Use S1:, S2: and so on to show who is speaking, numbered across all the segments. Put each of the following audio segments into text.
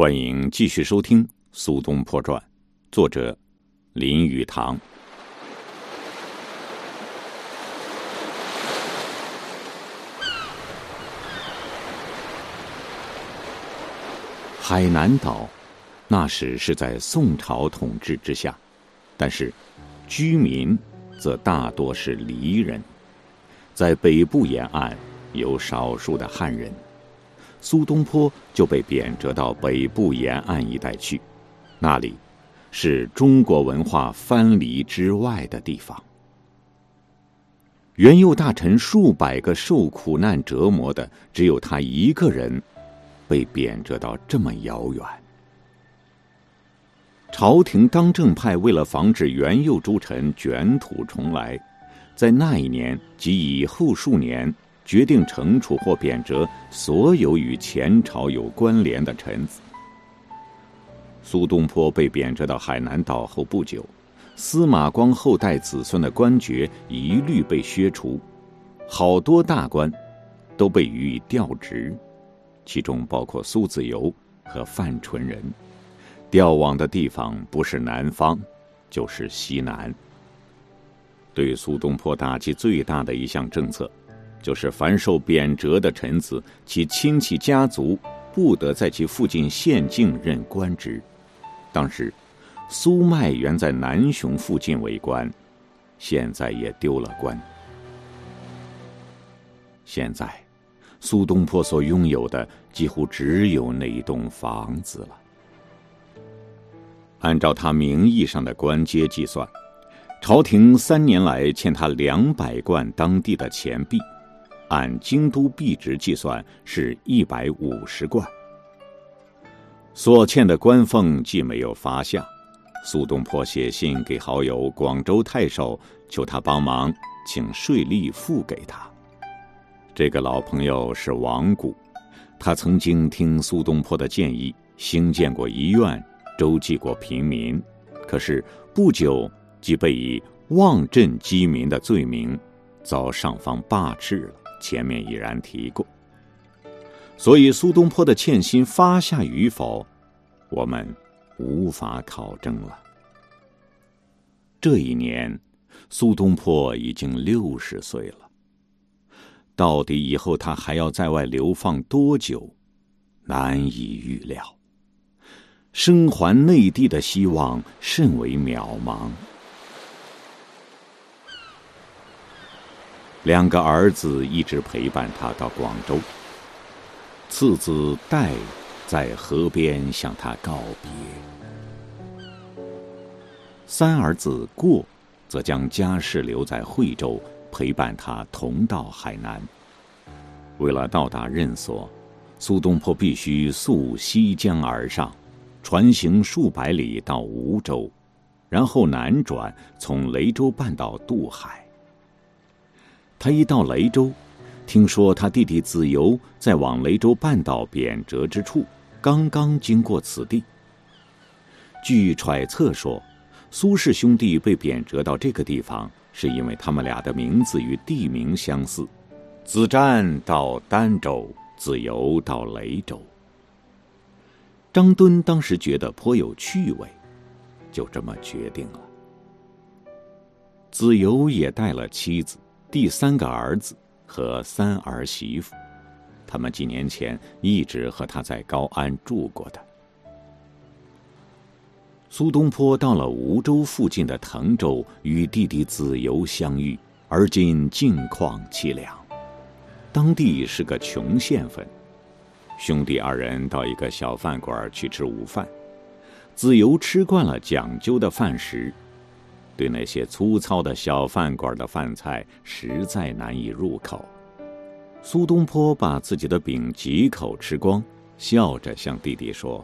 S1: 欢迎继续收听《苏东坡传》，作者林语堂。海南岛那时是在宋朝统治之下，但是居民则大多是黎人，在北部沿岸有少数的汉人。苏东坡就被贬谪到北部沿岸一带去，那里是中国文化藩篱之外的地方。元佑大臣数百个受苦难折磨的，只有他一个人被贬谪到这么遥远。朝廷当政派为了防止元佑诸臣卷土重来，在那一年及以后数年。决定惩处或贬谪所有与前朝有关联的臣子。苏东坡被贬谪到海南岛后不久，司马光后代子孙的官爵一律被削除，好多大官都被予以调职，其中包括苏子由和范纯仁。调往的地方不是南方，就是西南。对苏东坡打击最大的一项政策。就是凡受贬谪的臣子，其亲戚家族不得在其附近县境任官职。当时，苏迈原在南雄附近为官，现在也丢了官。现在，苏东坡所拥有的几乎只有那一栋房子了。按照他名义上的官阶计算，朝廷三年来欠他两百贯当地的钱币。按京都币值计算是一百五十贯，所欠的官俸既没有发下，苏东坡写信给好友广州太守，求他帮忙，请税吏付给他。这个老朋友是王谷，他曾经听苏东坡的建议，兴建过医院，周济过平民，可是不久即被以妄镇饥民的罪名，遭上方罢斥了。前面已然提过，所以苏东坡的欠薪发下与否，我们无法考证了。这一年，苏东坡已经六十岁了。到底以后他还要在外流放多久，难以预料。生还内地的希望甚为渺茫。两个儿子一直陪伴他到广州。次子戴在河边向他告别，三儿子过则将家事留在惠州，陪伴他同到海南。为了到达任所，苏东坡必须溯西江而上，船行数百里到梧州，然后南转，从雷州半岛渡海。他一到雷州，听说他弟弟子由在往雷州半岛贬谪之处，刚刚经过此地。据揣测说，苏氏兄弟被贬谪到这个地方，是因为他们俩的名字与地名相似。子瞻到儋州，子由到雷州。张敦当时觉得颇有趣味，就这么决定了。子由也带了妻子。第三个儿子和三儿媳妇，他们几年前一直和他在高安住过的。苏东坡到了梧州附近的滕州，与弟弟子由相遇，而今境况凄凉，当地是个穷县份。兄弟二人到一个小饭馆去吃午饭，子由吃惯了讲究的饭食。对那些粗糙的小饭馆的饭菜实在难以入口。苏东坡把自己的饼几口吃光，笑着向弟弟说：“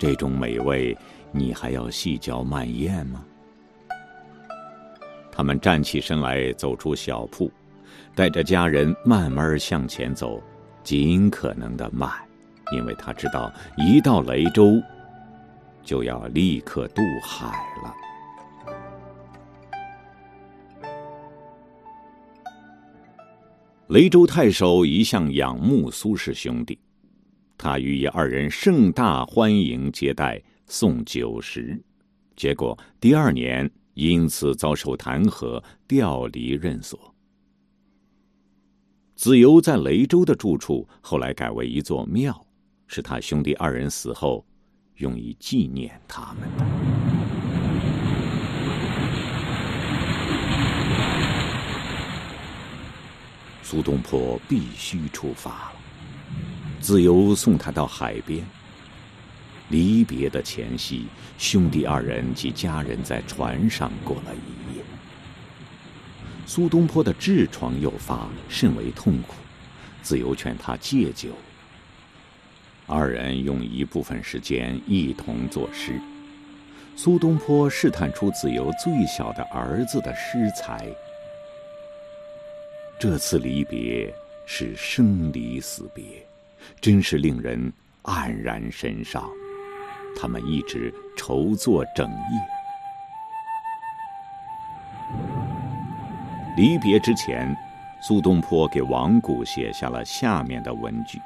S1: 这种美味，你还要细嚼慢咽吗？”他们站起身来，走出小铺，带着家人慢慢向前走，尽可能的慢，因为他知道一到雷州，就要立刻渡海了。雷州太守一向仰慕苏氏兄弟，他予以二人盛大欢迎接待，送酒食。结果第二年因此遭受弹劾，调离任所。子由在雷州的住处后来改为一座庙，是他兄弟二人死后用以纪念他们的。苏东坡必须出发了。子由送他到海边。离别的前夕，兄弟二人及家人在船上过了一夜。苏东坡的痔疮诱发，甚为痛苦，子由劝他戒酒。二人用一部分时间一同作诗。苏东坡试探出子由最小的儿子的诗才。这次离别是生离死别，真是令人黯然神伤。他们一直筹作整夜。离别之前，苏东坡给王谷写下了下面的文句：“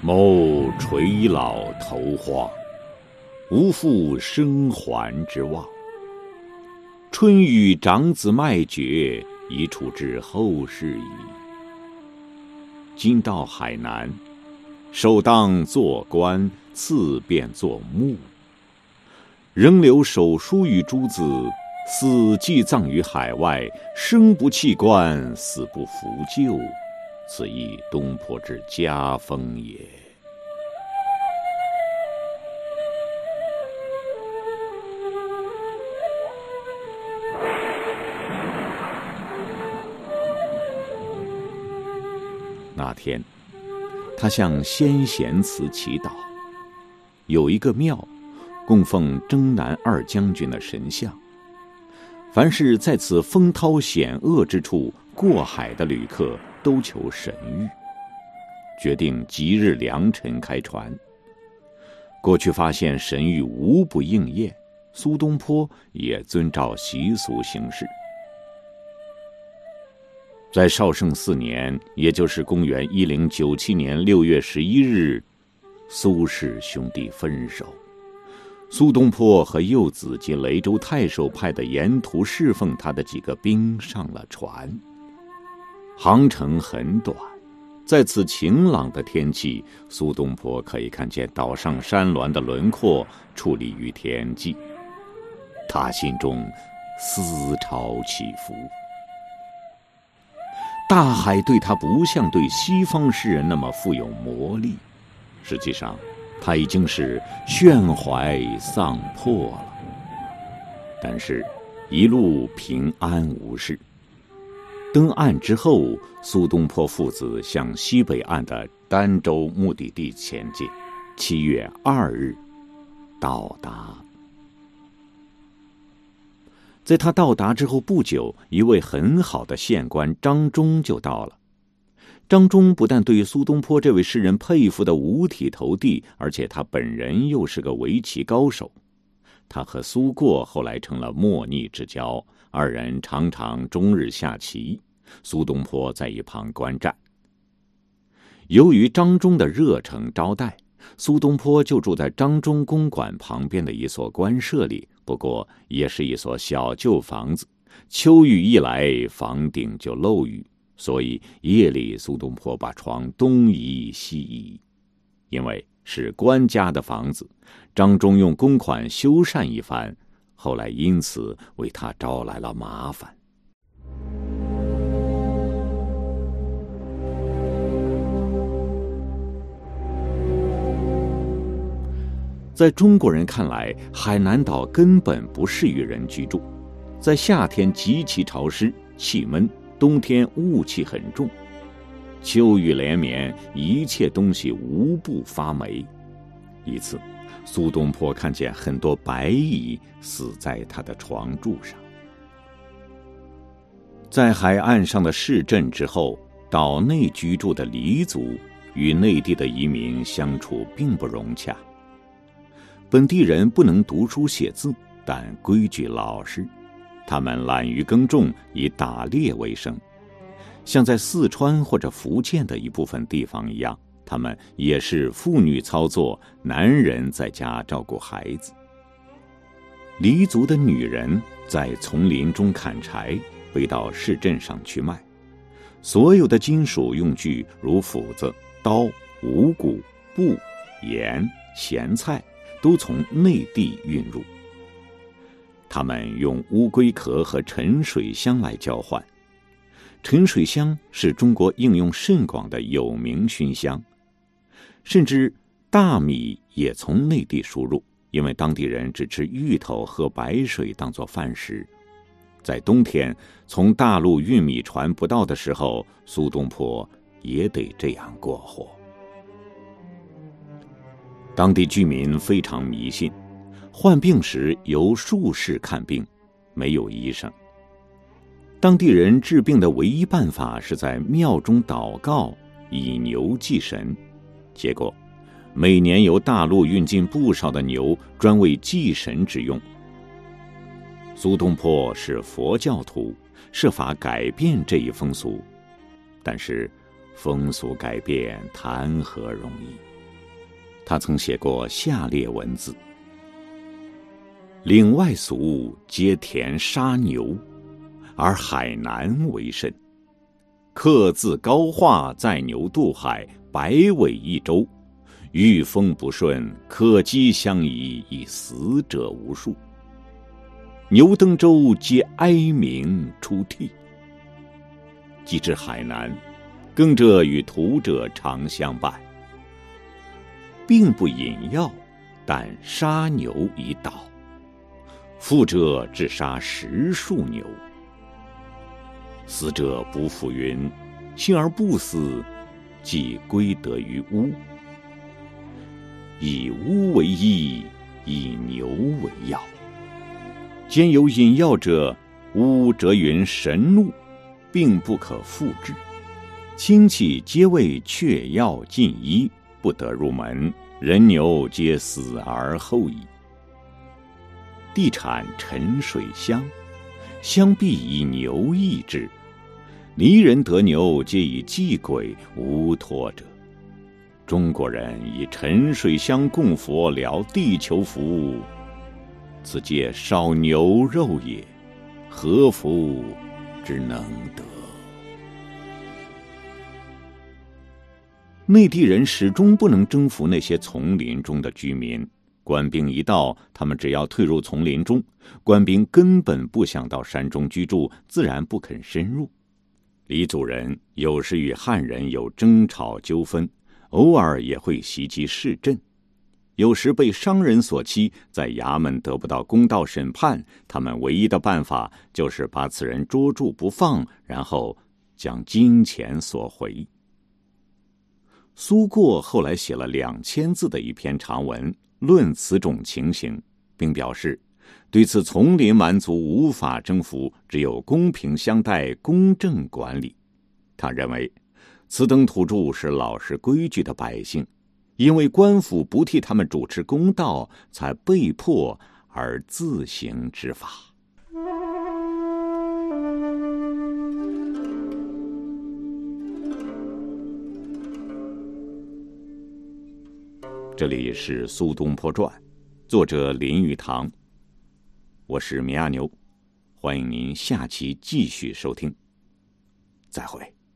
S1: 某垂老头荒，无复生还之望。春雨长子迈绝，以处置后事矣。今到海南。”首当做官，次便做墓。仍留手书与诸子，死即葬于海外。生不弃官，死不服旧，此亦东坡之家风也。那天。他向先贤祠祈祷，有一个庙，供奉征南二将军的神像。凡是在此风涛险恶之处过海的旅客，都求神谕，决定即日良辰开船。过去发现神谕无不应验，苏东坡也遵照习俗行事。在绍圣四年，也就是公元一零九七年六月十一日，苏氏兄弟分手。苏东坡和幼子及雷州太守派的沿途侍奉他的几个兵上了船。航程很短，在此晴朗的天气，苏东坡可以看见岛上山峦的轮廓矗立于天际，他心中思潮起伏。大海对他不像对西方诗人那么富有魔力，实际上，他已经是炫怀丧魄了。但是，一路平安无事。登岸之后，苏东坡父子向西北岸的儋州目的地前进。七月二日，到达。在他到达之后不久，一位很好的县官张忠就到了。张忠不但对苏东坡这位诗人佩服的五体投地，而且他本人又是个围棋高手。他和苏过后来成了莫逆之交，二人常常终日下棋。苏东坡在一旁观战。由于张忠的热诚招待，苏东坡就住在张中公馆旁边的一所官舍里。不过也是一所小旧房子，秋雨一来，房顶就漏雨，所以夜里苏东坡把床东移西移。因为是官家的房子，张忠用公款修缮一番，后来因此为他招来了麻烦。在中国人看来，海南岛根本不适于人居住，在夏天极其潮湿、气闷，冬天雾气很重，秋雨连绵，一切东西无不发霉。一次，苏东坡看见很多白蚁死在他的床柱上。在海岸上的市镇之后，岛内居住的黎族与内地的移民相处并不融洽。本地人不能读书写字，但规矩老实。他们懒于耕种，以打猎为生，像在四川或者福建的一部分地方一样。他们也是妇女操作，男人在家照顾孩子。黎族的女人在丛林中砍柴，背到市镇上去卖。所有的金属用具，如斧子、刀、五谷、布、盐、咸菜，都从内地运入。他们用乌龟壳和沉水香来交换。沉水香是中国应用甚广的有名熏香，甚至大米也从内地输入，因为当地人只吃芋头和白水当做饭食。在冬天，从大陆运米船不到的时候，苏东坡也得这样过活。当地居民非常迷信，患病时由术士看病，没有医生。当地人治病的唯一办法是在庙中祷告，以牛祭神。结果，每年由大陆运进不少的牛，专为祭神之用。苏东坡是佛教徒，设法改变这一风俗，但是风俗改变谈何容易？他曾写过下列文字：“岭外俗皆田杀牛。”而海南为甚？客自高化载牛渡海，百尾一舟，遇风不顺，客机相移，已死者无数。牛登舟，皆哀鸣出涕。及至海南，耕者与屠者常相伴，并不饮药，但杀牛以导。富者至杀十数牛。死者不复云，幸而不死，即归得于巫。以巫为医，以牛为药。兼有饮药者，巫则云神怒，并不可复治。亲戚皆为却药尽医，不得入门，人牛皆死而后已。地产沉水香，香必以牛易之。离人得牛，皆以祭鬼无托者。中国人以沉水香供佛，疗地球福，此皆烧牛肉也，何福之能得？内地人始终不能征服那些丛林中的居民。官兵一到，他们只要退入丛林中。官兵根本不想到山中居住，自然不肯深入。黎族人有时与汉人有争吵纠纷，偶尔也会袭击市镇；有时被商人所欺，在衙门得不到公道审判，他们唯一的办法就是把此人捉住不放，然后将金钱索回。苏过后来写了两千字的一篇长文，论此种情形，并表示。对此丛林蛮族无法征服，只有公平相待、公正管理。他认为，此等土著是老实规矩的百姓，因为官府不替他们主持公道，才被迫而自行执法。这里是《苏东坡传》，作者林语堂。我是米阿牛，欢迎您下期继续收听。再会。